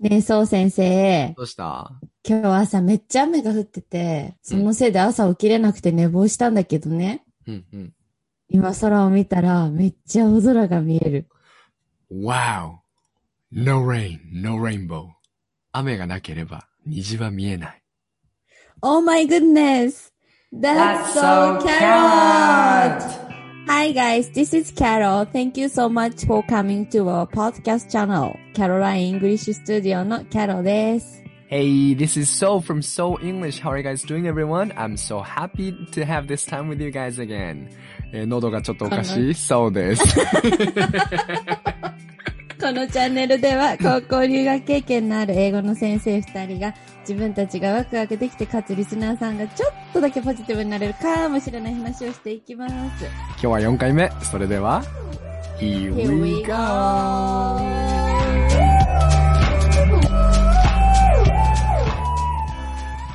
ねえ、そう先生。どうした？今日朝めっちゃ雨が降ってて、そのせいで朝起きれなくて寝坊したんだけどね。うんうん。今空を見たらめっちゃ青空が見える。Wow! No rain, no rainbow. 雨がなければ虹は見えない。Oh my goodness! That's, so Carrot! Hi guys, this is Carol. Thank you so much for coming to our podcast channel. Caroline English Studio の Carol です。 Hey, this is So from So English. How are you guys doing everyone? I'm so happy to have this time with you guys again. えー喉がちょっとおかしいそうです。このチャンネルでは高校留学経験のある英語の先生2人が 自分たちがワクワクできてかつリスナーさんがちょっとだけポジティブになれるかもしれない話をしていきます。今日は4回目。それでは、Here we go!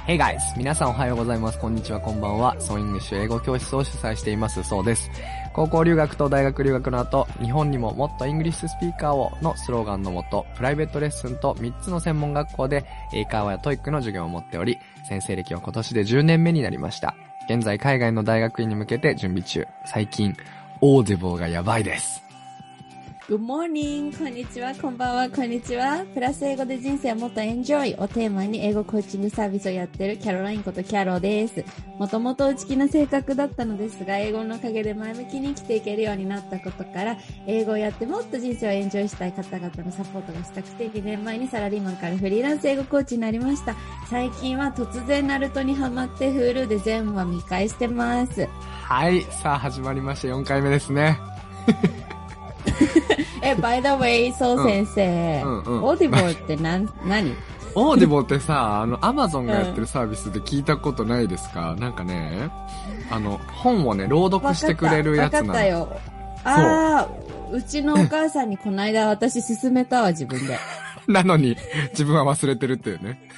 Hey guys! 皆さんおはようございます。こんにちは、こんばんは。 So English 英語教室を主催しています、そうです。高校留学と大学留学の後、日本にももっと English speaker をのスローガンのもと、プライベートレッスンと3つの専門学校で英会話や TOEIC の授業を持っており、先生歴は今年で10年目になりました。現在海外の大学院に向けて準備中。最近、 Audible がやばいです。Good morning! こんにちは、こんばんは、こんにちは。プラス英語で人生をもっとエンジョイをテーマに英語コーチングサービスをやってるキャロラインことキャロです。もともと内気な性格だったのですが、英語のおかげで前向きに生きていけるようになったことから、英語をやってもっと人生をエンジョイしたい方々のサポートがしたくて、2年前にサラリーマンからフリーランス英語コーチになりました。最近は突然ナルトにハマって Hulu で全話見返してます。はい。さあ、始まりました。4回目ですね。え、by the way, そう先生、うんうんオーディボーって何、何？Audible ってさ、あの、アマゾンがやってるサービスで聞いたことないですか、なんかね、あの、本をね、朗読してくれるやつなの。わかったよ。ああ、うちのお母さんにこの間私勧めたわ、自分で。なのに、自分は忘れてるっていうね。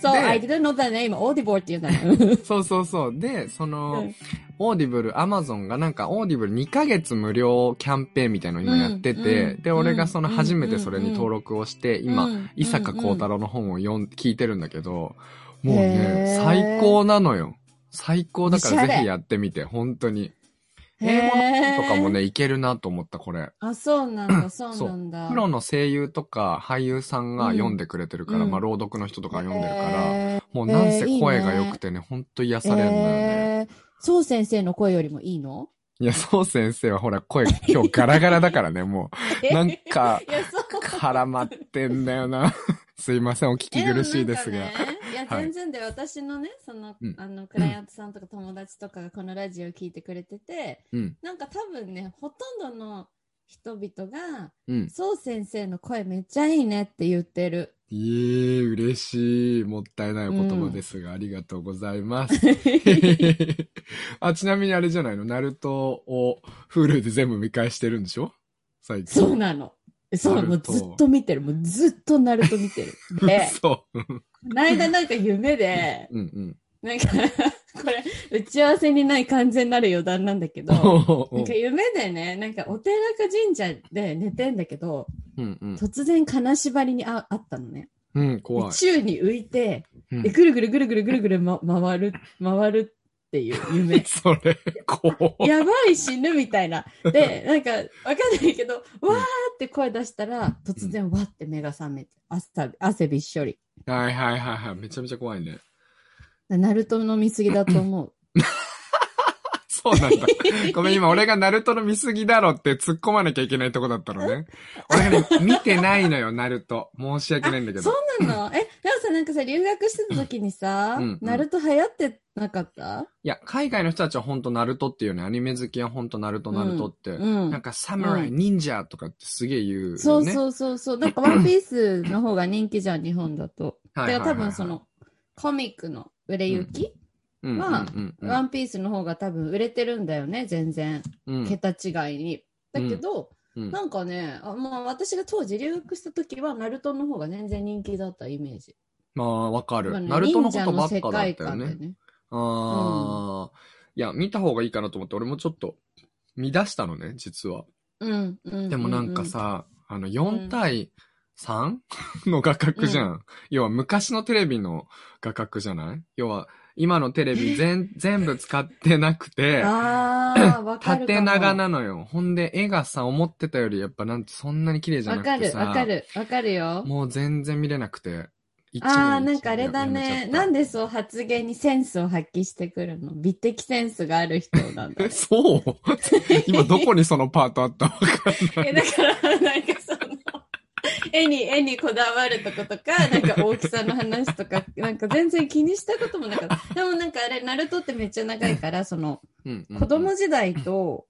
そう、で I didn't know the name, Audible って言うんだね。そうそうそう。で、その、うん Audible、アマゾンがなんか、 Audible 2ヶ月無料キャンペーンみたいなのを今やってて、で、俺がそのうん初めてそれに登録をして、今、うん伊坂幸太郎の本を読ん、聞いてるんだけど、もうへね、ー最高なのよ。最高だからぜひやってみて、本当に。英語の本とかもね、いけるなと思った、これ。あ、そうなんだ、そうなんだ。プロの声優とか俳優さんが読んでくれてるから、うんまあ朗読の人とか読んでるから、もうなんせ声が良くてね、ほんと癒されるんだよね。えーそう先生の声よりもいいの？いや、そう先生はほら声今日ガラガラだからね、もう。なんか。絡まってんだよな。すいません、お聞き苦しいですが。全然で、私のね、その、うんあの、クライアントさんとか友達とかがこのラジオを聞いてくれてて、うん、なんか多分ね、ほとんどの人々が、うん。そう先生の声めっちゃいいねって言ってる。いえ、嬉しい。もったいないお言葉ですが、ありがとうございます。あ、ちなみにあれじゃないの？ナルトを Hulu で全部見返してるんでしょ？最近。そうなの。そう、もうずっと見てる。もうずっとナルト見てる。で、そう。この間なんか夢で、うんうん。なんか、これ、打ち合わせにない完全なる余談なんだけど、おなんか夢でね、なんかお寺か神社で寝てんだけど、うんうん。突然金縛りにああったのね。うん、怖い。宙に浮いて、ぐるぐるぐるぐるぐるぐる、ま、回る、回るっていう夢。それ、怖い。やばい死ぬみたいな。で、なんか、わかんないけど、わーって声出したら、突然わって目が覚めて、汗、汗びっしょり。はいはいはいはい。めちゃめちゃ怖いね。ナルト飲みすぎだと思う。そうなんだ。ごめん、今俺がナルトの見過ぎだろって突っ込まなきゃいけないとこだったのね。俺がね、見てないのよ、ナルト。申し訳ないんだけど。そうなの？え、でもさ、なんかさ、留学してた時にさ、うんうんナルト流行ってなかった？いや、海外の人たちは本当ナルトっていうね、アニメ好きは本当ナルトナルトって。うん。なんかサムライ、うん忍者とかってすげえ言うよね。そうそうそうそう。なんかワンピースの方が人気じゃん、日本だと。はいはいはいら多分その、コミックの売れ行き、うん。まあうんうんうんワンピースの方が多分売れてるんだよね、全然。うん桁違いに。だけど、うんなんかね、あまあ私が当時留学した時は、ナルトの方が全然人気だったイメージ。まあ、わかる。まあねナルトのことばっかだったよね。界観でね。ああ、いや、見た方がいいかなと思って、俺もちょっと見出したのね、実は。うん、うん。でもなんかさ、あの、4対 3? の画角じゃん。要は昔のテレビの画角じゃない？要は、今のテレビ 全、全部使ってなくて、ああ、わかるかも。縦長なのよ。ほんで、絵がさ、思ってたよりやっぱなんてそんなに綺麗じゃなわかる、くてさ。わかる、わかるよ。もう全然見れなくて。ああ、なんかあれだね。なんでそう発言にセンスを発揮してくるの？美的センスがある人なんだ、え、そう今どこにそのパートあったわかんない。え、だから、なんかその、絵に、絵にこだわるとことか、なんか大きさの話とか、なんか全然気にしたこともなかった。でもなんかあれ、ナルトってめっちゃ長いから、その、子供時代と、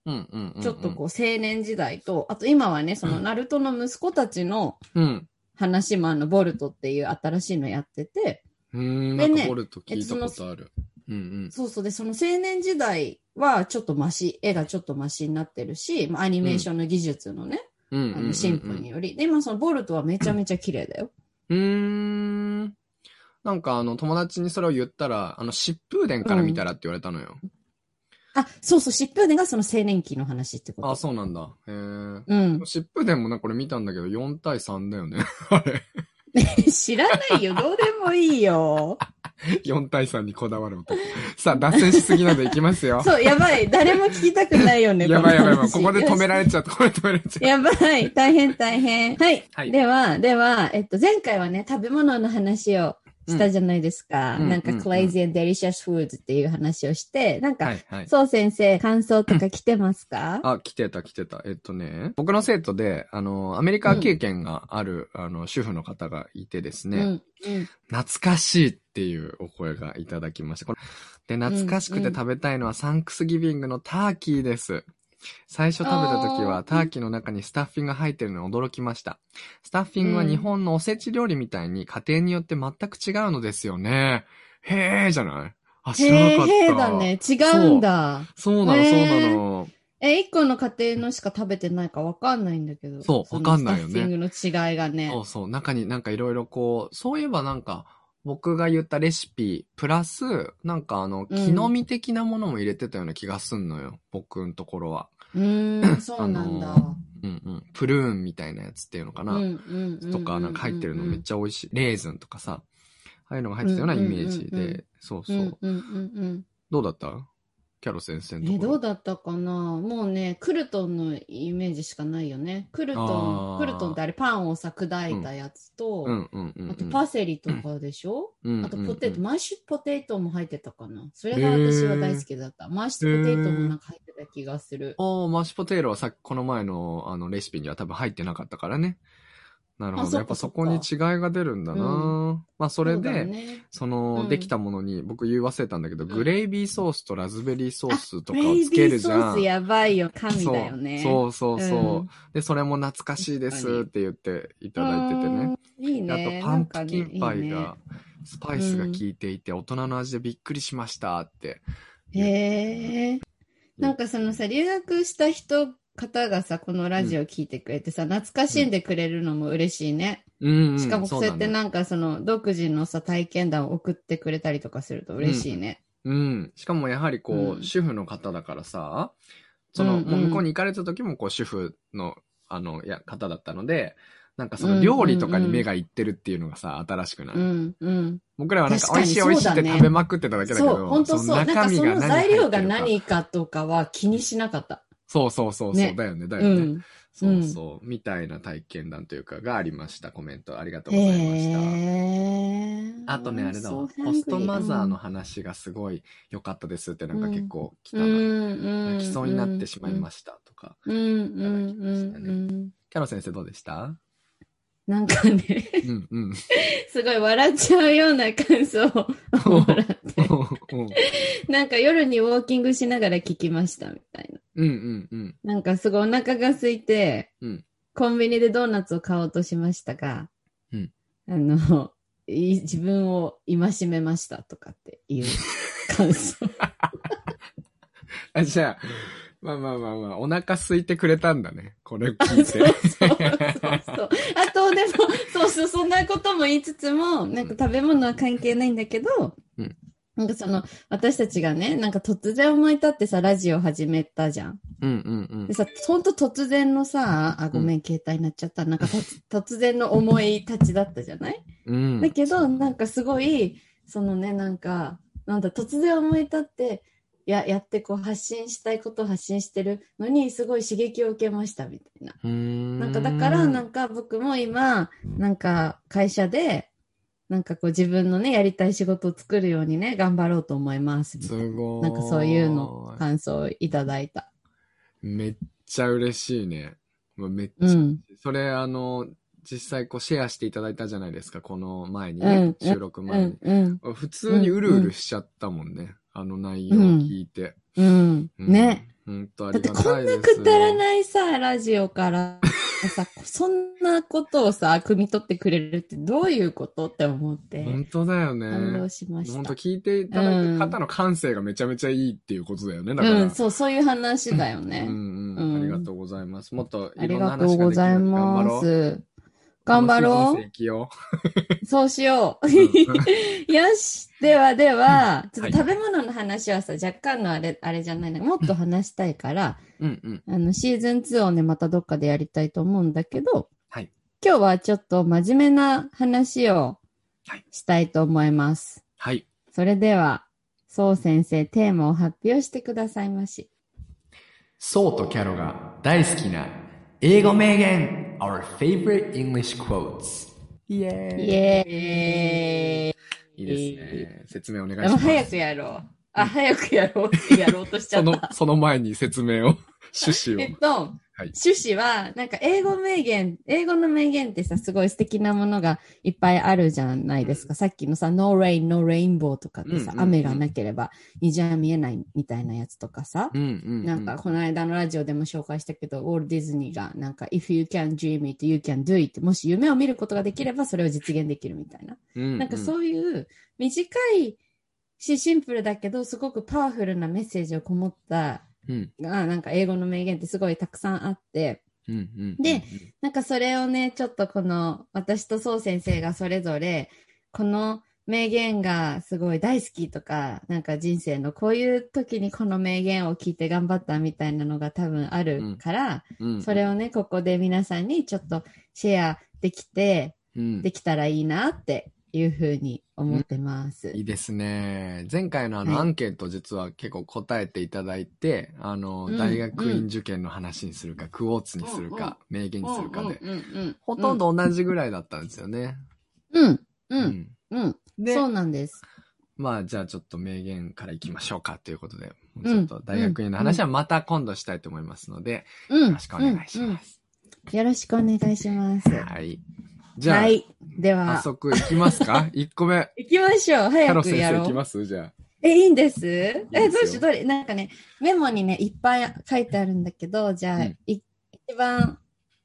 ちょっとこう青年時代と、あと今はね、そのナルトの息子たちのうん。話もあの、ボルトっていう新しいのやってて、うーん、でねボルト聞いたことある。うんうん。そうそうで、その青年時代はちょっとマシ、絵がちょっとマシになってるし、まあ、アニメーションの技術のね、うんうんうんうんあの進歩により。で、今そのボルトはめちゃめちゃ綺麗だよ。うーん。なんかあの、友達にそれを言ったら、あの、疾風伝から見たらって言われたのよ。あ、そうそう、疾風伝がその青年期の話ってこと。あ、そうなんだ。へえ。うん。疾風伝もなんかこれ見たんだけど、4対3だよね。あれ。知らないよ。どうでもいいよ。4対3にこだわる男。さあ、脱線しすぎなのでいきますよ。そう、やばい。誰も聞きたくないよね。やばいやばいやばい。こここで止められちゃった。ここで止められちゃっやばい。大変大変。はい。はいでは、では、えっと、前回はね、食べ物の話をしたじゃないですか。うんなんか、うんうん crazy and delicious foods っていう話をして、なんた。か、はいはい。そう先生、感想とか来てますか？あ、来てた来てた。えっとね、僕の生徒で、あの、アメリカ経験がある、あの、主婦の方がいてですね、うん。うん。懐かしいっていうお声がいただきました。これで、懐かしくて食べたいのはサンクスギビングのターキーです。最初食べた時はターキーの中にスタッフィングが入ってるのに驚きました。スタッフィングは日本のおせち料理みたいに家庭によって全く違うのですよね。へーじゃない？あ、知らなへかった。ーへーだね。違うんだ。そうなの、へそうーなの。え、一個の家庭のしか食べてないかわかんないんだけど。そうのわかんないよねスタッフィングの違いがね。そうそう。中になんかいろいろこう、そういえばなんか、僕が言ったレシピ、プラス、なんかあの、うん木の実的なものも入れてたような気がすんのよ。僕のところは。うーん、そうなんだ。うんうん。プルーンみたいなやつっていうのかな。うんうんうんとか、なんか入ってるのめっゃちゃ美味しい。レーズンとかさ。ああいうのが入ってたようなイメージうんうんうんうんで。そうそう。うんうんうんうん。どうだった？キャロ先生のとえ。どうだったかな？もうね、クルトンのイメージしかないよね。クルトン、クルトンってあれパンをさ、砕いたやつと、うんうんうんうん。あとパセリとかでしょ、うんうんうんあとポテト、マッシュポテトも入ってたかな？それが私は大好きだった。マッシュポテトもなんか入ってた気がする。ああ、マッシュポテーロはさっきこの前のあのレシピには多分入ってなかったからね。なるほど。やっぱそこに違いが出るんだな、うまあそれで、ねその、うんできたものに、僕言い忘れたんだけど、んグレイビーソースとラズベリーソースとかをつけるじゃん。ースやばいよ。神だよね。そうそうそうそう、うんで、それも懐かしいですって言っていただいててね。うん。いいであね。と、パンプキンパイが、スパイスが効いていて、大人の味でびっくりしましたって。へえ。なんかそのさ、留学した人、方がさ、このラジオ聞いてくれてさ、懐かしんでくれるのも嬉しいね。うん、うん。しかもそうやってなんかその、独自のさ、体験談を送ってくれたりとかすると嬉しいね。うん。しかもやはりこう、うん主婦の方だからさ、その、うんうんもう向こうに行かれた時もこう、主婦の、あの、や、方だったので、なんかその料理とかに目がいってるっていうのがさ、新しくない、うん、うん。僕らはなんか美味しい美味しいって食べまくってただけだけど、そう、本当そう。なんかその材料が何かとかは気にしなかった。そうそうそうそう、ねだよね、だよね。うん。そうそう、みたいな体験談というかがありました。コメントありがとうございました。へーあとね、あれだわ。ホストマザーの話がすごい良かったですってなんか結構来たな。うんうん泣きそうになってしまいましたとか。うんうんうんいただきましたねうん。キャロ先生どうでした？なんかね、うんうん。すごい笑っちゃうような感想をもらって。うんなんか夜にウォーキングしながら聞きましたみたいな。うんうんうん。なんかすごいお腹が空いて、うんコンビニでドーナツを買おうとしましたが、うんあの、い自分を戒めましたとかっていう感想。あ、じゃあ、まあまあまあまあ、お腹空いてくれたんだね。これあ聞い そうそうて。そうそう。あと、でも、そうそう、そんなことも言いつつも、なんか食べ物は関係ないんだけど、うんなんかその、私たちがね、なんか突然思い立ってさ、ラジオ始めたじゃん。うんうんでさ、ほんと突然のさ、あ、ごめん、携帯になっちゃった。なんか突 突然の思い立ちだったじゃない？うん。うん。だけど、なんかすごい、そのね、なんか、なんだ、突然思い立って、や、やってこう発信したいことを発信してるのに、すごい刺激を受けました、みたいな。ん。なんかだから、なんか僕も今、なんか会社で、なんかこう自分のね、やりたい仕事を作るようにね、頑張ろうと思います。みたいなすごい。なんかそういうの、感想をいただいた。めっちゃ嬉しいね。めっちゃ、うん。それあの、実際こうシェアしていただいたじゃないですか、この前にね、うん収録う前にん、。うん、普通にうるうるしちゃったもんね。あの内容を聞いて。うん。うんね。。ほんとあだってこりがたいです。んなくだらないさ、ラジオからさ、そんなことをさ、汲み取ってくれるってどういうことって思って、本当だよね。感動しました。本当聞いていただいた方の感性がめちゃめちゃいいっていうことだよね。だから。うん、そう、そういう話だよね。うんうんうんありがとうございます。もっとありいろんながとうご話ができるよざいうに頑張ろう。ます。頑張ろう。そうしよう。う。よし。ではでは、ちょっはいと食べ物の話はさ、若干のあれ、あれじゃないな。もっと話したいから、うんうん。あの、シーズン2をね、またどっかでやりたいと思うんだけど、はい。今日はちょっと真面目な話をはいしたいと思います。はい。それでは、そう先生、テーマを発表してくださいまし。ソウとキャロが大好きな英語名言 Our favorite English quotes イエーイイエーイ。いいですね。説明お願いしでもます。早くやろう。あ、早くやろうってやろうとしちゃそのった。、その前に説明を、趣旨を。えっと、はい趣旨は、なんか英語名言、英語の名言ってさ、すごい素敵なものがいっぱいあるじゃないですか。さっきのさ、no rain, no rainbow とかってさ、うんうんうん雨がなければ虹は見えないみたいなやつとかさ。うんうん、うん。なんか、この間のラジオでも紹介したけど、ウォルト・ディズニーが、なんか、if you can dream it, you can do it. もし夢を見ることができれば、それを実現できるみたいな。うんうん、なんかそういう短いし、シンプルだけど、すごくパワフルなメッセージをこもった、うん。あなんか英語の名言ってすごいたくさんあって、うんうん。で、なんかそれをね、ちょっとこの、私とそう先生がそれぞれ、この名言がすごい大好きとか、なんか人生のこういう時にこの名言を聞いて頑張ったみたいなのが多分あるから、うん、それをね、ここで皆さんにちょっとシェアできて、うん、できたらいいなっていうふうに思ってます。いいですね。前回のあのはいアンケート実は結構答えていただいて、あの、うん大学院受験の話にするか、クォーツにするか、名言にするかで、ほとんど同じぐらいだったんですよね。うん、う、うんん。うん。で、そうなんです。まあじゃあちょっと名言からいきましょうかということで、んちょっと大学院の話はまた今度したいと思いますので、うん。よろしくお願いしうんうんます。よろしくお願いします。はい。じゃあ、はい。で早は、速いきますか ?1 個目。行きましょう。早ロ先生いきくやろう。ます？じゃあ。え、いいんです？え、どうしよう、どれ、なんかね、メモにね、いっぱい書いてあるんだけど、じゃあ、うんい一番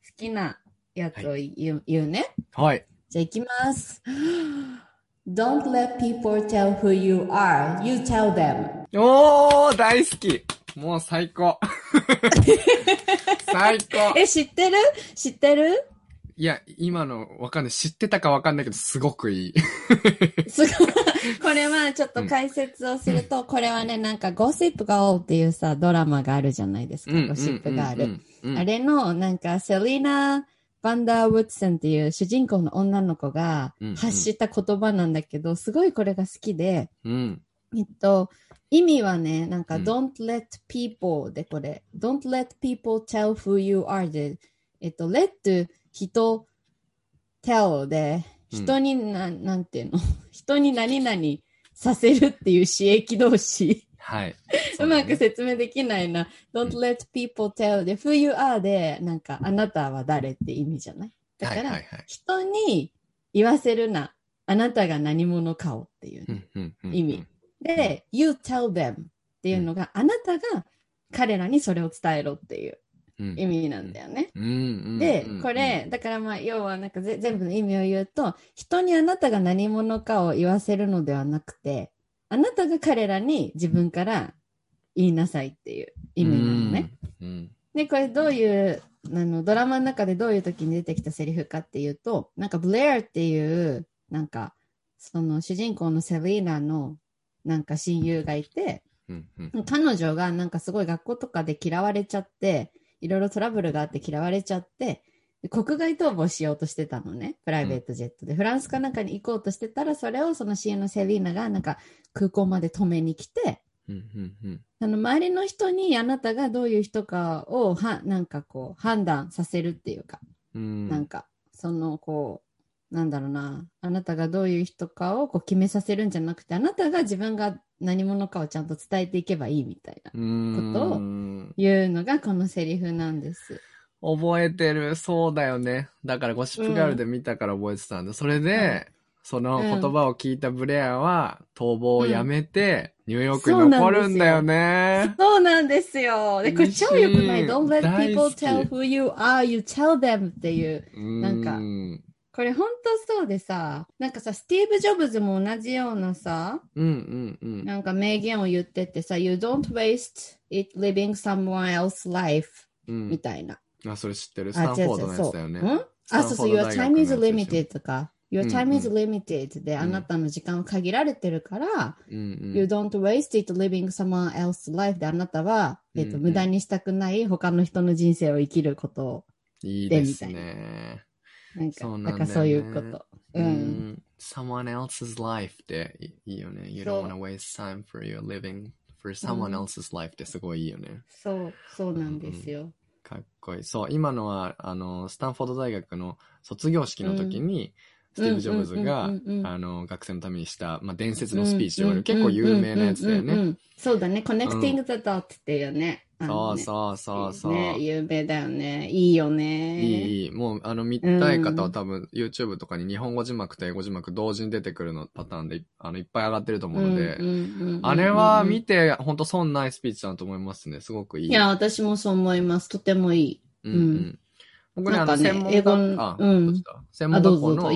好きなやつを言う,、言うね。はい。じゃあ行きます。Don't let people tell who you are. You tell them. おー大好きもう最高 最高え、知ってる？知ってる？いや、今のわかんない。知ってたかわかんないけど、すごくいい。すごい。これはちょっと解説をすると、これはね、なんかゴシップガールっていうさ、ドラマがあるじゃないですか。ゴシップガール。うんうんうんあれの、なんか、セリーナ・バンダー・ウッドソンっていう主人公の女の子がうんうん発した言葉なんだけど、すごいこれが好きで、うん。えっと、意味はね、なんか、うん don't let people でこれ、don't let people tell who you are で、えっと、let 人 tell で、うん。人にな、なんていうの？人に何々させるっていう詞益動詞。はい。うまく説明できないな。don't let people tell で、who you are で、なんか、あなたは誰って意味じゃない？だから、人に言わせるな。あなたが何者かをっていう意味。で、you tell them っていうのが、あなたが彼らにそれを伝えろっていう。うん意味なんだよね。でうん、これ、だからまあ、要はなんかぜ全部の意味を言うと、人にあなたが何者かを言わせるのではなくて、あなたが彼らに自分から言いなさいっていう意味なのね。。うん。で、これどういう、あの、ドラマの中でどういう時に出てきたセリフかっていうと、なんかブレアっていう、なんか、その主人公のセリーナのなんか親友がいて、うんうん。彼女がなんかすごい学校とかで嫌われちゃって、いろいろトラブルがあって嫌われちゃって、で国外逃亡しようとしてたのね。プライベートジェットで。フランスかなんかに行こうとしてたら、それをその親友のセリーナがなんか空港まで止めに来て、うんうんうん。あの周りの人にあなたがどういう人かをはなんかこう判断させるっていうか、うんなんかそのこうなんだろうなあなたがどういう人かをこう決めさせるんじゃなくてあなたが自分が何者かをちゃんと伝えていけばいいみたいな。ことをいうのがこのセリフなんです。覚えてる。そうだよね。だからゴシップガールで見たから覚えてたんだ。それで、その言葉を聞いたブレアは、逃亡をやめて、ニューヨークに残るんだよね。そうなんですよ。で、これ超良くない ?Don't let 大 people tell who you are, you tell them っていう。なんかうんこれ本当そうでさ、なんかさ、スティーブ・ジョブズも同じようなさ、うんうんうん。なんか名言を言っててさ、You don't waste it living someone else's life うん。みたいな。あ、それ知ってる？スあ、タンフォードのやつだよね。う。ん？あ、そうそう、ス Your time や is limited とか、Your うん time is う limited で、んあなたの時間は限られてるから、うんうん。You don't waste it living someone else's life であなたは、えっと、うんうん。無駄にしたくない他の人の人生を生きることを、いいですね。なんか、そうなんねなんかそういうこと。う。うんん。someone else's life っていいよね。You そう don't wanna waste time for your living for someone うん else's life ってすごいいいよね。そう、そうなんですよ。かっこいい。そう、今のは、あの、スタンフォード大学の卒業式の時に、スティーブ・ジョブズがうんうんうんうんうん、あの、学生のためにした、まあ、伝説のスピーチと言われる、結構有名なやつだよね。うんうんうんうんそうだね。Connecting the Dot っていうね。あそうそうそうそう。ね、有名だよね。いいよね。いい、いい。もう、あの、見たい方は多分、YouTube とかに日本語字幕と英語字幕同時に出てくるのパターンで、あの、いっぱい上がってると思うので、あれは見て、ほんと損ないスピーチだと思いますね。すごくいい。いや、私もそう思います。とてもいい。うんうん。僕ね、あの、なんかね専門英語学あ、うん専あ、門学校の。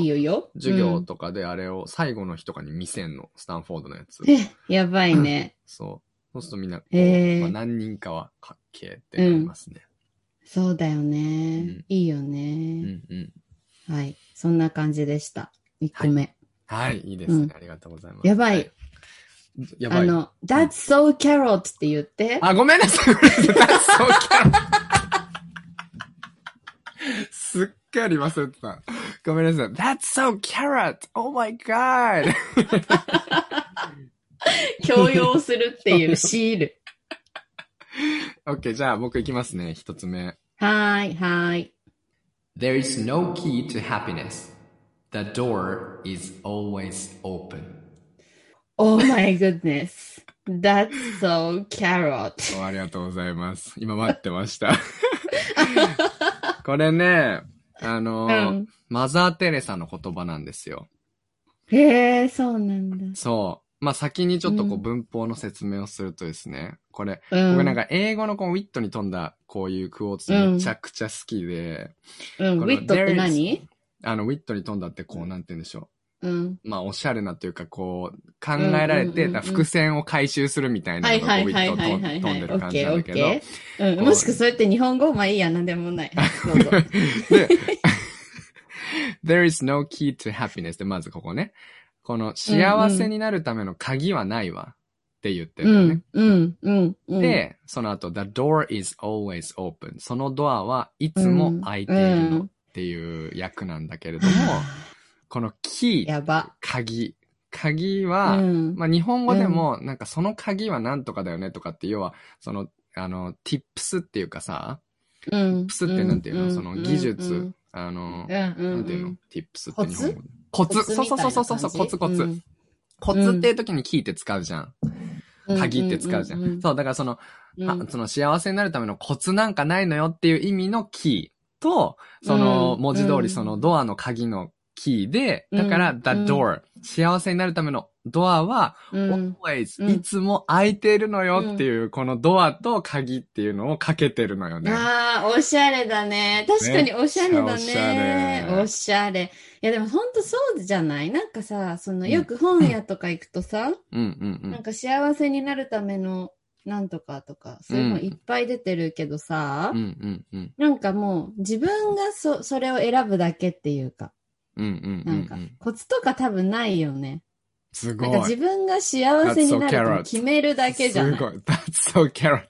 授業とかであれを最後の日とかに見せんの。スタンフォードのやつうん。。え、やばいね。そう。そうするとみんなこう、へーまあ、何人かはかっけーってなりますね。そうだようんね。いいようん、ね。うん、はい。そんな感じでした。1個目。はい、いいですね、うんありがとうございます。やばいは。やばい。あの、That's so carrot って言って。あ、ごめんなさい。That's so carrot. すっかり忘れてた。ごめんなさい。That's so carrot! Oh my god! 強要するっていうシール。OK, じゃあ僕いきますね。一つ目。はーい、はーい。There is no key to happiness. The door is always open. Oh my goodness. That's so carrot. おありがとうございます。今待ってました。これね、あの、うん。マザー・テレサの言葉なんですよ。へえ、そうなんだ。そう。まあ、先にちょっとこううん文法の説明をするとですね、これ、うん。僕なんか英語のこうウィットに富んだこういうクオーツめちゃくちゃ好きで、うん、このウィットって何？あの、ウィットに富んだってこう、なんて言うんでしょうん。う。まあ、おしゃれなというか、こう、考えられて、うんうんうんうん伏線を回収するみたいなはいのがこうウィはいはいはいットとはいはい。飛んでる感オッケーオじなんだけど、ッケー。うん。もしくはそうやって日本語まあいいや、なんでもない。どうぞ。で、there is no key to happiness で、まずここね。この幸せになるための鍵はないわって言ってるだよね。うんん、うん、で、その後、the door is always open. そのドアはいつも開いているのっていう役なんだけれども、このキー、やば。鍵。鍵うは、ん。まあ日本語でも、なんかその鍵はなんとかだよねとかって、要は、その、あの、tips っていうかさ、うん。tips ってなんていうの、んその技術、うんあの、うん、うん。なんていうの ?tips って日本語で。ココツ？そうそうそうそうそう、コツコツ。コツっていう時にキーって使うじゃん。鍵って使うじゃん。そう、だからその、うん。はその幸せになるためのコツなんかないのよっていう意味のキーと、そのうん文字通うんりそのドアの鍵のキーで、だからうん the door、幸せになるためのドアはうん。always、うんいつも開いているのよっていう、このドアと鍵っていうのをかけてるのよね。ああ、おしゃれだね。確かにおしゃれだめっちゃおしゃね。れおしゃれ。いやでも本当そうじゃない？なんかさ、そのよく本屋とか行くとさ、うんうんうん。なんか幸せになるためのなんとかとか、そういうのいっぱい出てるけどさ、うんうんうん。なんかもう自分がそ、それを選ぶだけっていうか、うんうんうなんかんうん。コツとか多分ないよね。すごい。自分が幸せになる.と決めるだけじゃない。すごい。That's so carrot.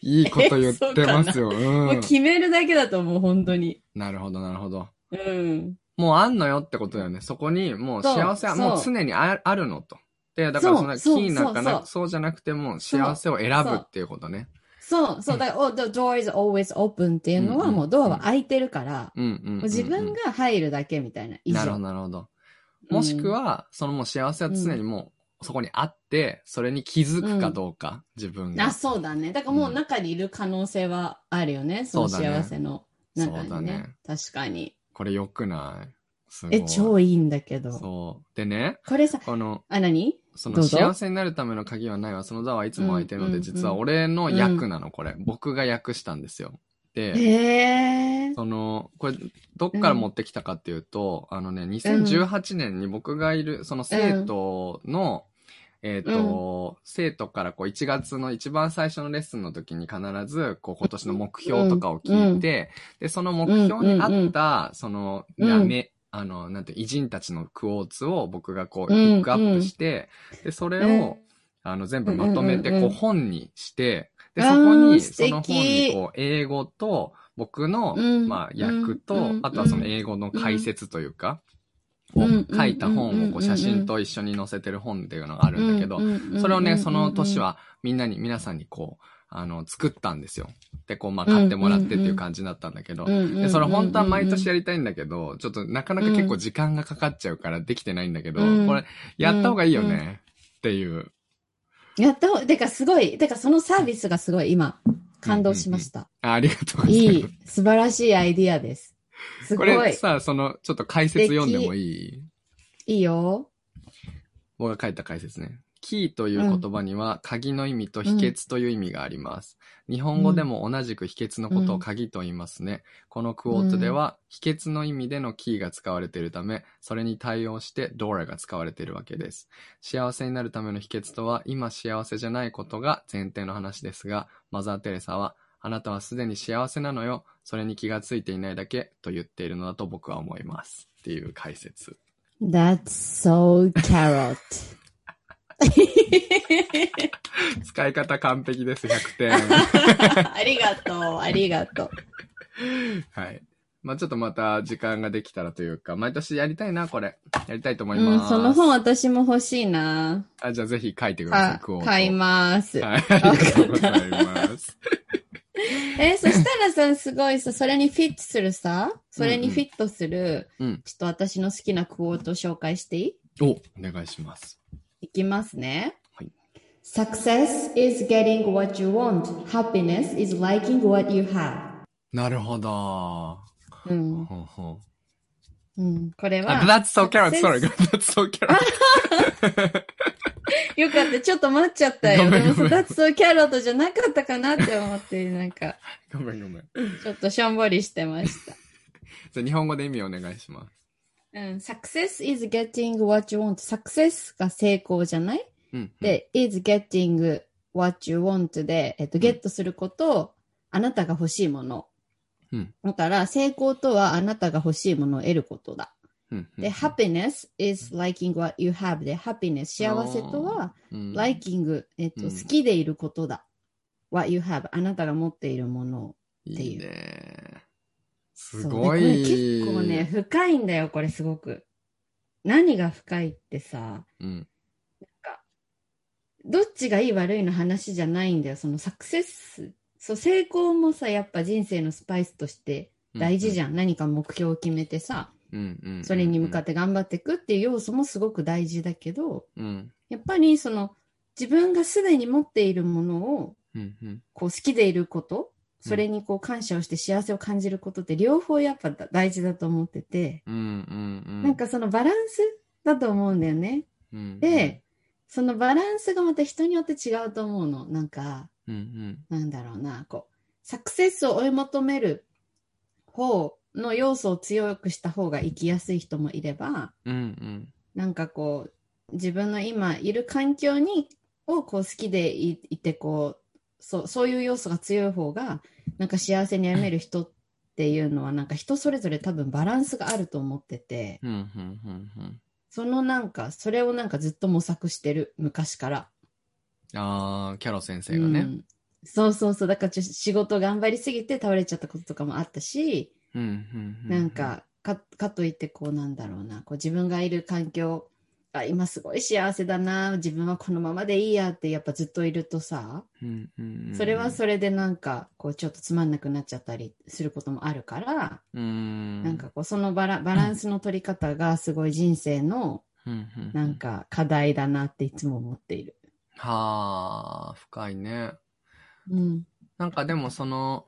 いいこと言ってますよ。もううん。決めるだけだと思う、本当に。なるほど、なるほど。うん。もうあんのよってことだよね。そこに、もう幸せはもう常にああるのと。で、だからそんなキーなんかな、そうじゃなくても幸せを選ぶっていうことね。そう、そう、だから、oh, the door is always open っていうのは、うんうんもうドアは開いてるから、自分が入るだけみたいな。なるほど、なるほど。もしくは、そのもう幸せは常にもうそこにあって、それに気づくかどうか、自分が。あ、そうだね。だからもう中にいる可能性はあるよね。その幸せの中にね。そうだね確かに。これ良くない？え、超いいんだけど。そう。でね、これさ、この、あ、何？その幸せになるための鍵はないわ。その座はいつも空いてるので、実は俺の役なの、これ。僕が訳したんですよ。で。その、これ、どっから持ってきたかっていうと、あのね、2018年に僕がいる、その生徒の、えっ、と、生徒からこう1月の一番最初のレッスンの時に必ず、こう今年の目標とかを聞いて、で、その目標に合った、その、うん。なめ、あの、なんて、偉人たちのクォーツを僕がこう、うん。ピックアップして、で、それを、あの、全部まとめて、こう、うんうんうん。本にして、で、そこに、その本に、こう、英語と、僕の、うんまあ、訳と、うんあとはその英語の解説というか、うんを書いた本を、こう、写真と一緒に載せてる本っていうのがあるんだけど、それをね、その年、は、みんなに、皆さんにこう、あの、作ったんですよ。で、こう、まあ、買ってもらってっていう感じだったんだけど、で、それ本当は毎年やりたいんだけど、ちょっとなかなか結構時間がかかっちゃうからできてないんだけど、うん。これ、やった方がいいよね、っていう。やったほう、てかすごい、てかそのサービスがすごい今、感動しました。あありがとうございいます。い、素晴らしいアイディアです。すごこい。れさ、その、ちょっと解説読んでもいい？いいよ。僕が書いた解説ね。キーという言葉には、鍵の意味と秘訣という意味があります。日本語でも同じく秘訣のことを鍵と言いますね。このクォートでは、秘訣の意味でのキーが使われているため、それに対応してドーラが使われているわけです。幸せになるための秘訣とは、今幸せじゃないことが前提の話ですが、マザー・テレサは、あなたはすでに幸せなのよ。それに気がついていないだけと言っているのだと僕は思います。っていう解説。That's so carrot. 使い方完璧です、100点。ありがとう、ありがとう。はい。まあちょっとまた時間ができたらというか、毎年やりたいな、これ。やりたいと思いうん、ます。その本私も欲しいな。あ、じゃあぜひ書いてください、買います。はい、ありがとうございます。えそしたらさ、すごいさ、それにフィットするさ、それにフィットする、うん。ちょっと私の好きなクォート紹介していい？お、お願いします。いきますね。はい Success is getting what you want. Happiness is liking what you have. なるほど。うん。ほうほうん。これう。はあ、、that's so carrot, sorry, that's so carrot. よかった。ちょっと待っちゃったよ。でもさ、ごめん That's so carrot じゃなかったかなって思って、なんか、ごめんごめん。ちょっとしょんぼりしてました。じゃあ日本語で意味お願いします。うん。Success is getting what you want. Success が成功じゃないうん。で、is getting what you want で、えっと、ゲットすることを、あなたが欲しいもの。うんだから、成功とはあなたが欲しいものを得ることだ。うん、うんで、happiness is liking what you have で、happiness、幸せとは、うん、liking、えっと、うん好きでいることだ。what you have あなたが持っているものを。っていういいね。すごい。結構ね、深いんだよ、これすごく。何が深いってさ、うん。どっちがいい悪いの話じゃないんだよ。そのサクセス。そう、成功もさ、やっぱ人生のスパイスとして大事じゃゃん。何か目標を決めてさ、ん。うんうん。それに向かっって頑張っていくっていう要素もすごく大事だけど、て。うん。やっぱりその自分がすでに持っているものをうんうん。こう好きでいること、それにこう感謝をして幸せを感じることって両方やっぱ大事だと思ってて、うんうんうん。なんかそのバランスだと思うんだよね。うん、で、そのバランスがまた人によって違うと思うの。なんか、うんうん。なんだろうな、こう、サクセスを追い求める方の要素を強くした方が生きやすい人もいれば、うんうん。なんかこう、自分の今いる環境に、をこう好きでいいて、こう、そう、そういう要素が強い方が、なんか幸せに歩める人っていうのは、なんか人それぞれ多分バランスがあると思ってて、うんうんうんそのなんか、それをなんかずっと模索してる、昔から。あー、キャロ先生がね。うんそうそうそう。だから仕事頑張りすぎて倒れちゃったこととかもあったし、うん、うん、うなん、か、か、かといってこうなんだろうな、こう自分がいる環境、あ、今すごい幸せだな、自分はこのままでいいやってやっぱずっといるとさ、うん、うん。それはそれでなんか、こうちょっとつまんなくなっちゃったりすることもあるから、うん。なんかこうそのバラバランスの取り方がすごい人生のうん、うん。なんか課題だなっていつも思っている。はあ、深いね。うん。なんかでもその、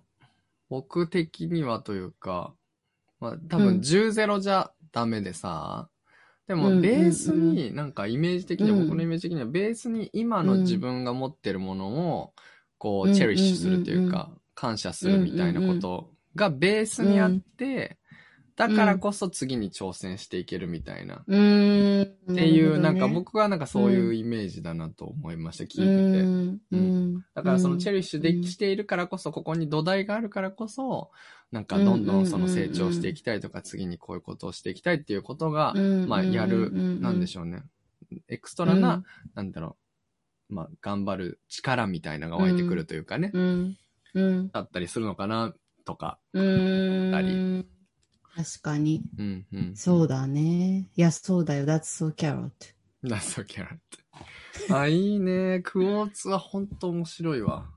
僕的にはというか、まあ多分うん10-0じゃダメでさ、でうんうんうんもベースに、なんかイメージ的には、うん。僕のイメージ的にはベースに今の自分が持ってるものを、こう、うんチェリッシュするというか、感謝するみたいなことがベースにあって、だからこそ次に挑戦していけるみたいな。っっていう、なんか僕はなんかそういうイメージだなと思いました、聞いてて。だからそのチェリッシュでうんしているからこそ、ここに土台があるからこそ、なんかどんどんその成長していきたいとか、次にこういうことをしていきたいっていうことが、まあやる、なんでしょょうね。エクストラな、なんだろう、まあ頑張る力みたいなのが湧いてくるというかね、うん。うん。だったりするのかな、とか。うん。たうん。確かに。うんうん。そうだね。いや、そうだよ。That's so carrot. だそうキャラって。あ、いいね。クォーツは本当面白いわ。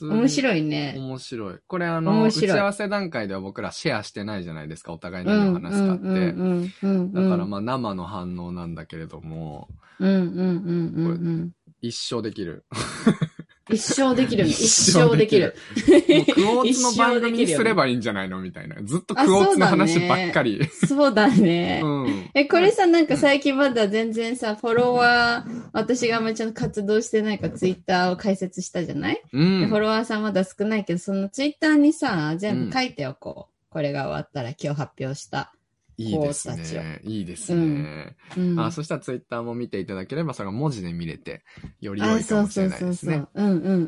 面い。白いね。面白い。これあの、打ち合わせ段階では僕らシェアしてないじゃないですか、お互いうん。何を話すかって。だからまあ生の反応なんだけれども、うんうんうんうんうん。一生できる。一生できるね。一生できる。もうクォーツの番組にすればいいんじゃないの？みたいな。ずっとクあォーツの話ばっかり。そうだね。うん。え、これさ、なんか最近まだ全然さ、フォロワー、私があんまりちゃんと活動してないからツイッターを開設したじゃない、うでフォん。ロワーさんまだ少ないけど、そのツイッターにさ、全部書いておこう。これが終わったら今日発表した。いいですね。いいですね。うん。あ、そしたらツイッターも見ていただければ、それが文字で見れて、より良あ、いかもしれないですねそうそう。。うんうんうんうん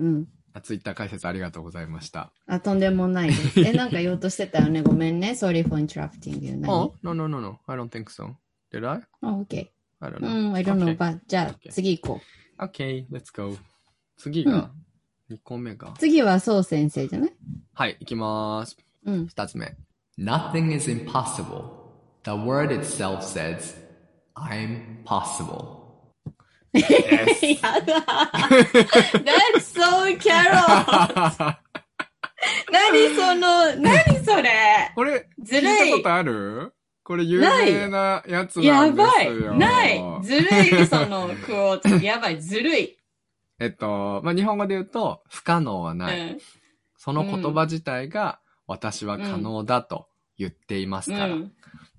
うん。あツイッター解説ありがとうございました。あ、とんでもないです。え、なんか言おうとしてたよね。ごめんね。Sorry for interrupting you. 何 Oh, no, no, no, no. I don't think so. Did I? Oh, okay. I don't う know. ん、I don't know. But, じゃあ Okay. 次行こう。Okay, let's go. 次が、2個目が。次はそう先生じゃない？はい、行きまーす。うん。2つ目。Nothing is impossible. The word itself says, I'm possible. やだ That's so carrot! 何その、何それ？これ、ずるい聞いたことある？これ有名なやつなやんですばよ。いないずるいそのクオーツ。やばい、ずるい。えっと、まあ、日本語で言うと、不可能はうない。ん。その言葉自体が、私は可能だと言っていますから、っうん。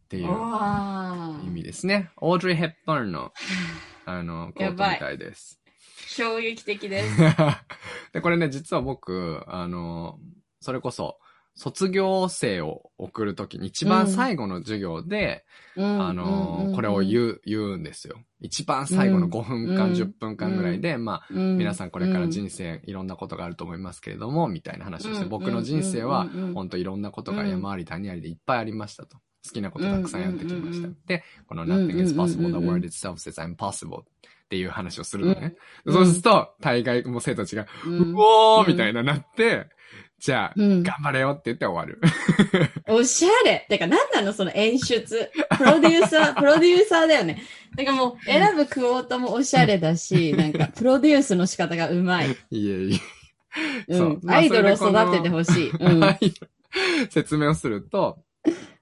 ていうわ意味ですね。オードリー・ヘップバーンの、あの、コートみたいです。衝撃的です。で、これね、実は僕、あの、それこそ、卒業生を送るときに一番最後の授業で、うん。あの、これをう言う、言うんですよ。一番最後の5分間、うん10分間ぐらいで、まあ、ん。皆さんこれからうん。人生いろんなことがあると思いますけれども、みたいな話をして、うん。僕の人生はうん。うん。うん。本当いろんなことが山あり谷ありでいっぱいありましたと。好きなことたくさんやってきました。うん。うん。うん。で、このうんうんうん nothing is possible, the うんうん word itself says I'm possible っていう話をするのね。そうすると、大概もう生徒たちが、うん。うおーみたいななって、じゃあ、うん頑張れよって言って終わる。おしゃれてか、なんなのその演出。プロデューサー、プロデューサーだよね。てかもう、選ぶクオートもおしゃれだし、なんか、プロデュースの仕方がうまい。いえいえ。うそんアイドルを育ててほしい。うん。説明をすると、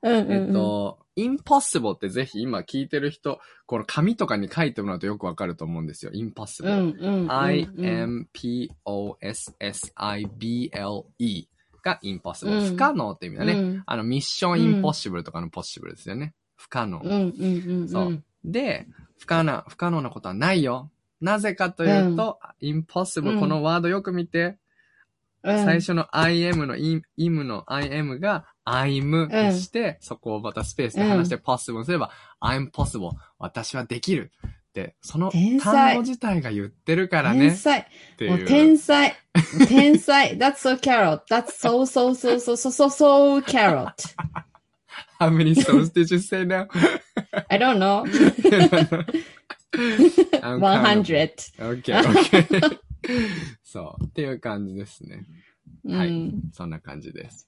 うんうん。えっと、impossible ってぜひ今聞いてる人、この紙とかに書いてもらうとよくわかると思うんですよ。う impossible。んうんうん。I-M-P-O-S-S-I-B-L-E が impossible、うん不可能って意味だね。うんあの、ミッション impossible とかの possible ですよね。不可能。そう。で、不可能、不可能なことはないよ。なぜかというと、impossible、うんこのワードよく見て、うん。最初の im の im の im が I'm にして、そこをまたスペースで話して possible すれば、I'm possible 私はできるって、その単語自体が言ってるからね天才。もう天才。天才。That's so carrot. That's so, so, so, so, so, so, so carrot. How many souls did you say now? I don't know. 100. オッケー、オッケー。そう。っていう感じですね。はいうん。そんな感じです。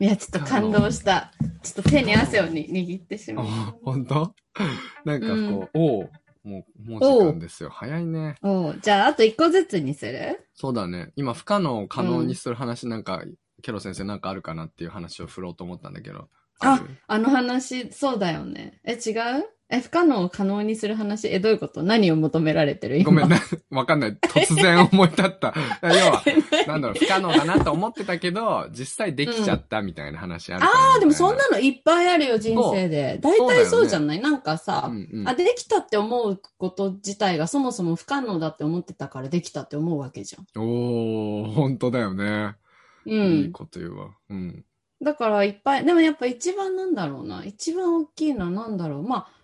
いや、ちょっと感動した。ちょっと手に汗をに握ってしまあう。、本当？なんかこう、おうもう、もう時間ですよ。早いね。おうじゃあ、あと一個ずつにする？そうだね。今、不可能を可能にする話なんか、ケロ先生なんかあるかなっていう話を振ろうと思ったんだけど。ある？あの話、そうだよね。え、違う？え、不可能を可能にする話え、どういうこと？何を求められてる？今ごめんな、わかんない。突然思い立った。要は、なんだろう、不可能だなと思ってたけど、実際できちゃったみたいな話あるかなああ、でもそんなのいっぱいあるよ、人生で。大体そうじゃない、なんかさ、うんうんあ、できたって思うこと自体がそもそも不可能だって思ってたからできたって思うわけじゃん。おー、本当だよね。ういいん。こと言うわ。うん。だからいっぱい、でもやっぱ一番なんだろうな。一番大きいのはなんだろう。まあ、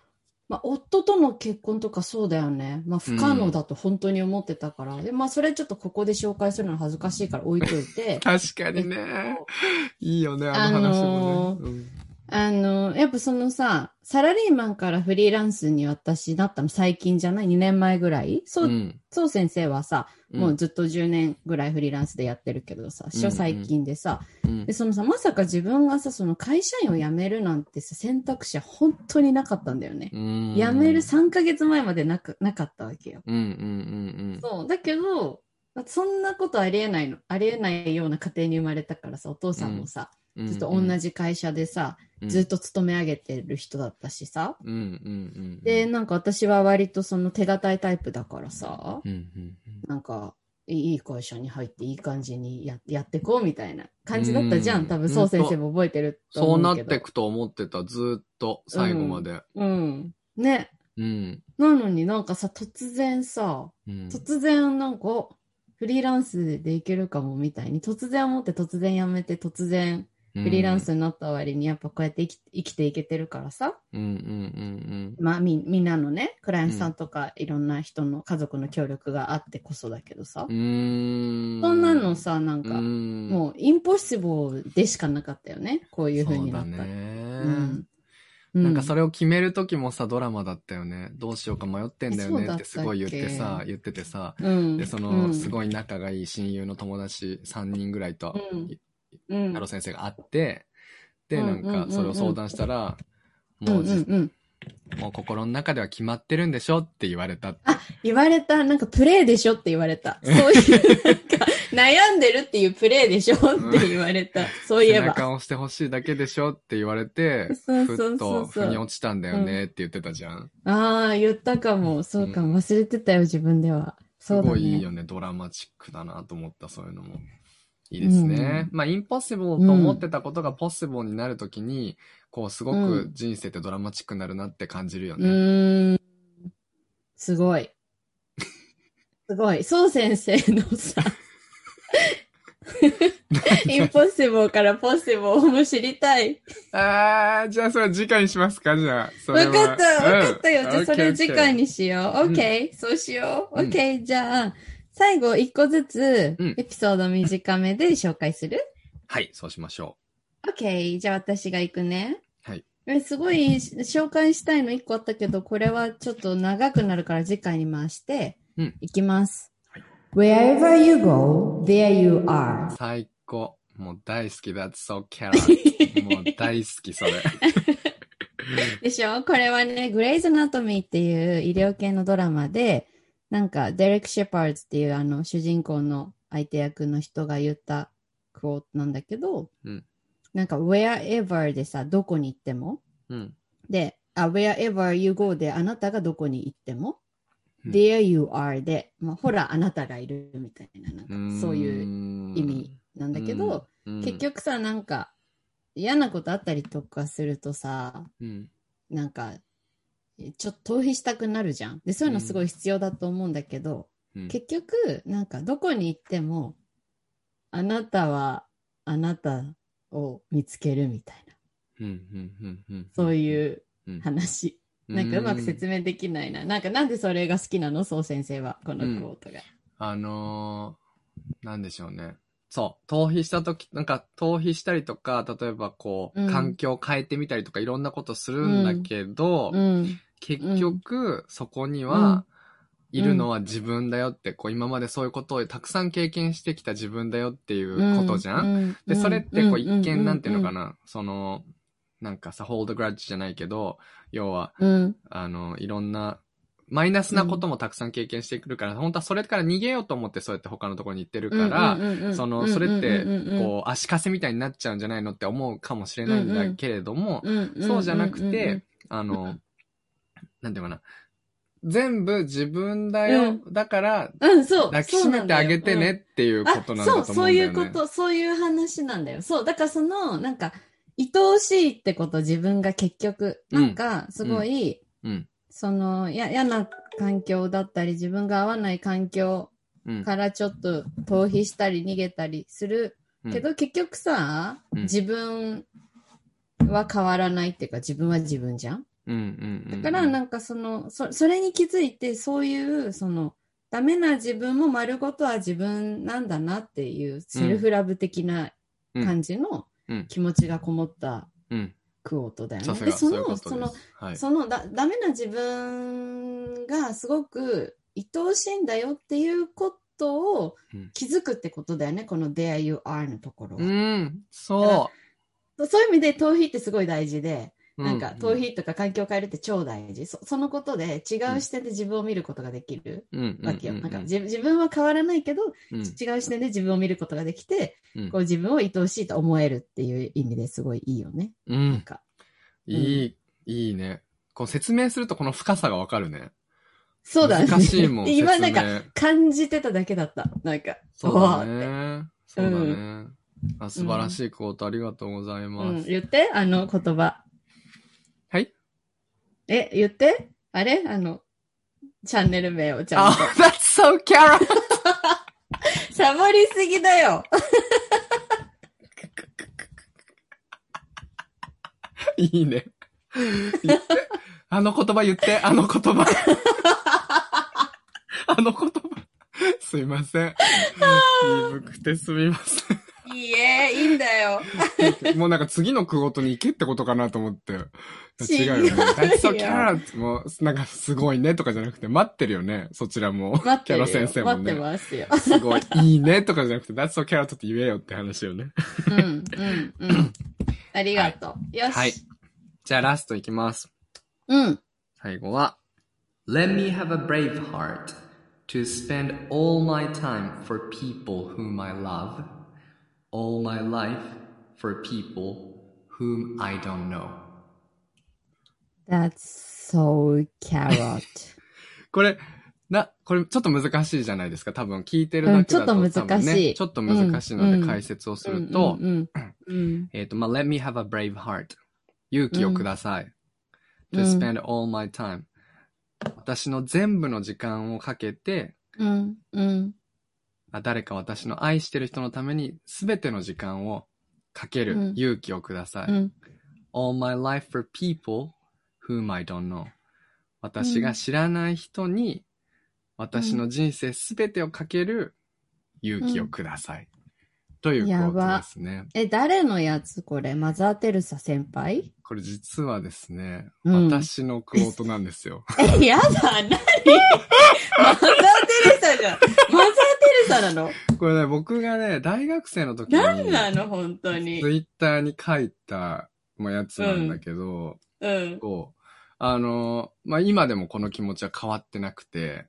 まあ、夫との結婚とかそうだよね。まあ、不可能だと本当に思ってたから。で、まあ、それちょっとここで紹介するの恥ずかしいから置いといて。確かにね。いいよね、あの話もね。うんあの、やっぱそのさ、サラリーマンからフリーランスに私なったの最近じゃない ?2 年前ぐらい？そう、うんそう先生はさ、うんもうずっと10年ぐらいフリーランスでやってるけどさ、うん初最近でさ、うんで、そのさ、まさか自分がさ、その会社員を辞めるなんてさ、選択肢は本当になかったんだよね。うん辞める3ヶ月前までなく、なかったわけよ。うんうんうんそう。だけど、そんなことありえないの。ありえないような家庭に生まれたからさ、お父さんもさ、うん。ずっと同じ会社でさ、ずっと勤め上げてる人だったしさ。うんうんうん。で、なんか私は割とその手堅いタイプだからさ、うんうんなんか、いい会社に入っていい感じにややってこうみたいな感じだったじゃうんん。多分、そう先生も覚えてるとそうなっ思うけど。てくと思ってた、ずーっと、最後まで。うん。ね。うん。なのになんかさ、突然さ、うん突然なんか、おフリーランスでいけるかもみたいに、突然思って突然辞めて突然フリーランスになった割にやっぱこうやって生き生きていけてるからさ、うんうんうんまあみみんなのね、クライアントさんとかいろんな人の家族の協力があってこそだけどさ。うん。そんなのさ、なんか、うん。もうインポッシブルでしかなかったよね、こういう風になった。ら。そうん。なんかそれ、れを決める時もさ、ドラマだったよね。どうしようか迷ってんだよねってすごい言ってさ、言っててさ。うん、で、その、すごい仲がいい親友の友達3人ぐらいと、うん、うん、太郎先生が会って、で、うんなんうんうんうんかそれを相談したら、うんもうもう心の中では決まってるんでしょって言われたって。言われた、なんかプレイでしょって言われた。そういう、なんか悩んでるっていうプレイでしょって言われた。そういえ背ば。中を押してほしいだけでしょって言われて、そうそうそうそうふっと腑に落ちたんだよねって言ってたじゃん。ああ、言ったかも。そうかも。忘れてたよ、自分では。すそうだねごいいいよ。ね。ドラマチックだなと思った、そういうのも。いいですね。まあ、インポッシブルと思ってたことがポッシブルになるときに、こう、すごく人生ってドラマチックになるなって感じるようね。ーん。すごい。すごい。そう先生のさ、インポッシブルからポッシブルも知りたい。あー、じゃあそれは次回にしますか？じゃあ。わかった、わかったよ。うんじゃあそれ OK 次回にしよう。うん OK、そうしよう。うん OK、じゃあ、最後一個ずつうんエピソード短めで紹介する？はい、そうしましょ ?OK、じゃあ私が行くね。はい。えすごい紹介したいの一個あったけど、これはちょっと長くなるから次回に回して、うんいきます。Wherever you go, there you are. う。最高。もう大好き。That's so Caro. もう大好き、それ。でしょ？これはね、 Grey's Anatomy っていう医療系のドラマで、なんか、 Derek Shepherd っていうあの主人公の相手役の人が言ったクオートなんだけど、うん。なんか、wherever でさ、どこに行っても、うん。で、あ wherever you go であなたがどこに行っても、うん。there you are で、まあ、ほら、あなたがいるみたいな、なんか、そういうう意味なんだけど、うん、結局さ、なんか、嫌なことあったりとかするとさ、うん、なんか、ちょっと逃避したくなるじゃん。で、そういうのすごい必要だと思うんだけど、うん、結局、なんかどこに行っても、あなたはあなたを見つけるみたいな。そういううん話。なんかうまく説明できないな。なんかなんでそれが好きなの？そう先生は、このクォートが。あのー、なんでしょうね。そう、逃避したとき、なんか逃避したりとか、例えばこう、うん。環境を変えてみたりとかいろんなことするんだけど、うん。結局、そこにうん。は、いるのは自分だよって、こう今までそういうことをたくさん経験してきた自分だよっていうことじゃん、ん。で、それってこう一見なんていうのかな？な、その、なんかさ、hold grudge じゃないけど、要は、うん。あの、いろんな、マイナスなこともたくさん経験してくるから、本当はそれから逃げようと思ってそうやって他のところに行ってるから、その、それって、こう、足かせみたいになっちゃうんじゃないのって思うかもしれないんだけれども、うん、そうじゃなくて、あの、なんていうかな、全部自分だよ、だから、うん、そう。抱きしめてあげてねっていうことなんだと思うんだよね。そう、そういうこと、そういう話なんだよ。そう、だからその、なんか、愛おしいってこと自分が結局、なんか、すごい、うん。その、や、嫌な環境だったり、自分が合わない環境うん。からちょっと逃避したり逃げたりする。けど、結局さ、うん。自分は変わらないっていうか、自分は自分じゃん。うん、うん、うん。だから、なんかその、そそれに気づいて、そういう、その、ダメな自分も丸ごとは自分なんだなっていう、セルフラブ的な感じのうん。気持ちがこもったうん。クオートだよね。で、その、その、はい。そのだ、ダメな自分がすごく愛おしいんだよっていうことをうん気づくってことだよね、この There You Are のところは。うん、そそういう意味で逃避ってすごい大事で、う。なんか、う逃避とか環境を変えるって超大事。そそのことで違う視点で自分を見ることができるうん、わけよ。うんなんか自自分は変わらないけど、うん、違う視点で自分を見ることができて、うんこう自分を愛おしいと思えるっていう意味ですごいいいよね。うん。なんか。いい、いいね。こう説明するとこの深さがわかるね。そうだね。難しいもん、今なんか感じてただけだった。なんか、そうだね。そうだね。あ素晴らしいコートありがとうございまうん、す。言って、あの言葉。はいえ、言って？あれ？あの、チャンネル名をちゃあ、んと。that's so Kara! サボりすぎだよ。いいね。あの言葉言って、あの言葉。あの言葉。すいません。鈍くてすみませいいえ、いいんだよ。ん。もうなんか次の句ごとに行けってことかなと思って。違うよね。That's so Kara! もう、なんかすごいねとかじゃなくて、待ってるよね。そちらも。待ってるよ。キャロ先生も待ってね。ますよ。すごい、いいねとかじゃなくて、That's so Kara って言えよって話よね。うん、うん、うん。ありがとう。よし。はい。じゃあラストいきます。うん。最後は、Let me have a brave heart to spend all my time for people whom I love, all my life for people whom I don't know. That's so carrot. これ、な、これちょっと難しいじゃないですか。多分聞いてるだけだと、うんちょっと難しいね、ちょっと難しいのうんで解説をすると。えっ、と、まあ、let me have a brave heart. 勇気をください。うん to spend all my time. 私の全部の時間をかけて、うん、うん。あ誰か私の愛してる人のために全ての時間をかけるうん勇気をください。うん、all my life for people whom I don't know. 私が知らない人に私の人生全てをかける勇気をください。ということですね。え、誰のやつこれ？マザー・テルサ先輩？これ実はですね、うん私のクオートなんですよ。え、やだ、なに マザー・テレサじゃん。マザー・なの？これね、僕がね、大学生の時に、何なの？本当にツ。イッターに書いた、まあ、やつなんだけど、うん。こう、あの、まあ、今でもこの気持ちは変わってなくて、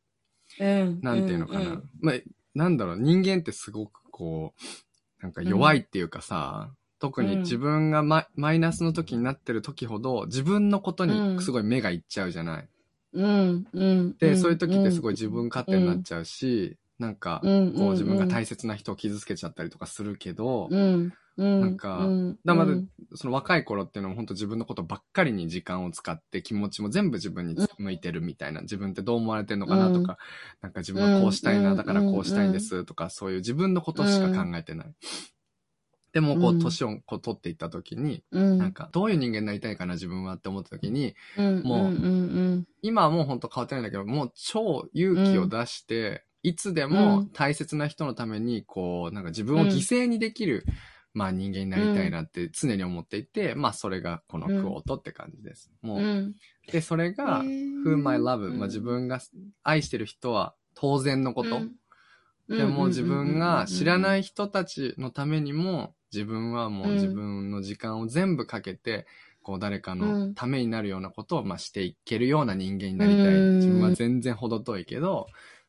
うん。なんていうのかな。んまあ、なんだろう、人間ってすごくこう、なんか弱いっていうかさ、特に自分がマ,、マイナスの時になってる時ほど、自分のことにすごい目がいっちゃうじゃない。うん。うん。で、そういう時ってすごいい、自分勝手になっちゃうし、なんか、うんこう自分が大切な人を傷つけちゃったりとかするけど、うん。うん。なんかうん、だまだうんその若い頃っていうのも本当自分のことばっかりに時間を使って気持ちも全部自分に向いてるみたいな、自分ってどう思われてるのかなとか、なんか自分はこうしたいな、うんだからこうしたいんですとか、そういう自分のことしか考えてない。でもこう年をこう取っていった時に、うん。なんかどういう人間になりたいかな自分はって思った時に、うん、もう今はもう本当変わってないんだけど、もう超勇気を出して、いつでうもん。大切な人のために、こう、なんか自分を犠牲にできる、まあ人間になりたいなって常に思っていて、まあそれがこのクオートって感じです。もう、うん。で、それが、whom I love、まあ自分が愛してる人は当然のこと。でも自分が知らないい人たちのためにも、自分はもう自分の時間を全部かけて、こう誰かのためになるようなことをまあしていけるような人間になりたい。うん。自分は全然程遠いけど、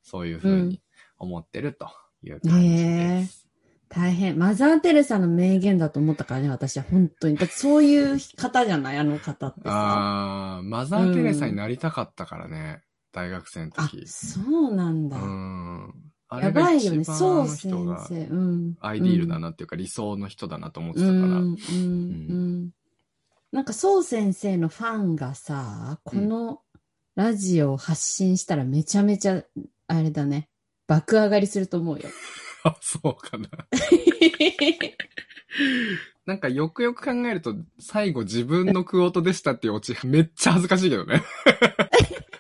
そういうふうに思ってるという感じです。大変。マザー・テレサの名言だと思ったからね、私は本当に。だってそういう方じゃない？あの方ってさ。あー、マザー・テレサになりたかったからね、大学生のあ、時。そうなんだ。うん。あやれがばいよね。一番あのそう先人が。アイディールだなっていうか理想の人だなと思ってうん。たから。うん。うん。うん。なんか、そう先生のファンがさ、このラジオを発信したらめちゃめちゃ、あれだね。爆上がりすると思うよ。あ、そうかな。なんかよくよく考えると、最後自分のクオートでしたっていうオチ、めっちゃ恥ずかしいけどね。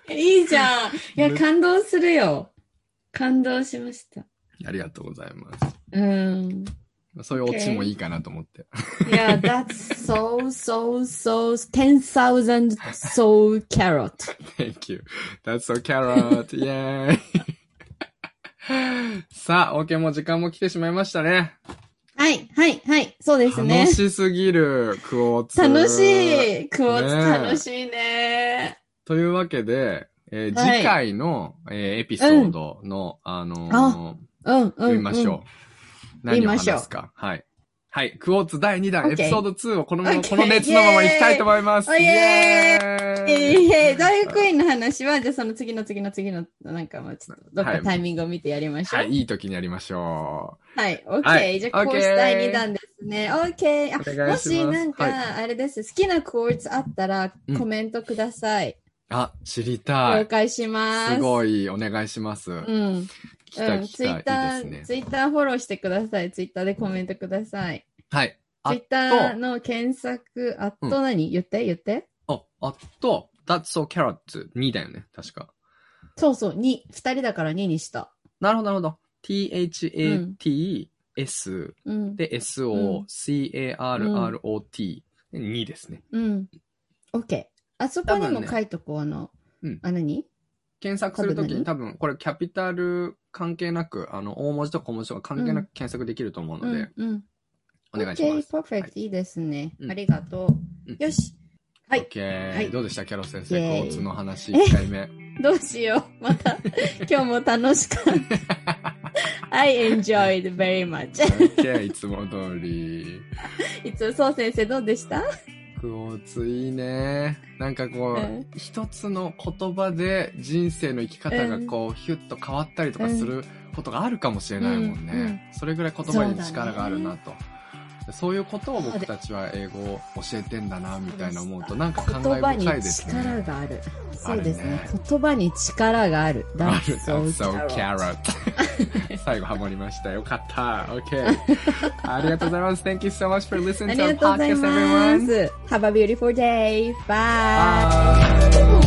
いいじゃん。いや、め感動するよ。感動しました。ありがとうございます。うん。そういうオチもいいかなと思って。Yeah, that's so, so, so, 10,000 soul carrot. Thank you. That's so carrot. イェーイ。さあ、OK、もう時間も来てしまいましたね。はい、はい、はい。そうですね楽。しすぎるクオーツ。楽しい。クオーツ楽しいね。というわけで、えーはい次回の、えーエピソードの、あのーうん、うん。読みましょう。ん何を言いましょう話すか。はい。はい。クォーツ第2弾、エピソード2をこのまま、この熱のまま行きたいと思います。イエーイイエーイええ大学院の話は、じゃあその次の次の次の、なんかまあちょっと、どっはいかタイミングを見てやりましょう。はい、いい時にやりましょはい、オッケはいー。じゃあ、コー OK ス第2弾ですね。オッケー。あもし、なんか、はあれです。好きなコースあったらう、んコメントください。う。あ、知りたい。了解します。すごい、お願いします。うん。ツイッター。ツイッターフォローしてください。ツイッターでコメントください。はい。あツイッターの検索、あっと何、言って？言って？あ、あと、That's so carrot 2だよね、確か。そうそう、2、2人だから2にした。なるほど、なるほど。t-h-a-t-s うん。で、s-o-c-a-r-r-o-t。2ですね。うん。オッケー。あそこにも書いとこう、あの、うんあ、何？検索するときに多多分、これキャピタル関係なく、あの、大文字と小文字とか関係なく検索できると思うので、うん、うん。お願いしま OK、す。パーフェクト、いいですね。うんありがとうんう。よし。はい。OK、はいどうでしたキャロ先生、交通の話1回目。どうしよう。また、今日も楽しかった。I enjoyed very much. OK、いつも通り。いつもそう先生どうでした？クオーツいいね。なんかこう、うん一つの言葉で人生の生き方がこう、ヒュッと変わったりとかすることがあるかもしれないもんね。うんうんそれぐらい言葉に力があるなと。そういうことを僕たちは英語を教えてんだな、みたいな思うと、なんか感慨言葉に深いですね。力がある。そうですねある言葉に力がある。That's so carrot. carrot. 最後ハモりました。よかった。OK。ありがとうございます。Thank you so much for あ listening り to が our podcast, ま everyone. す。Have a beautiful day. Bye. Bye.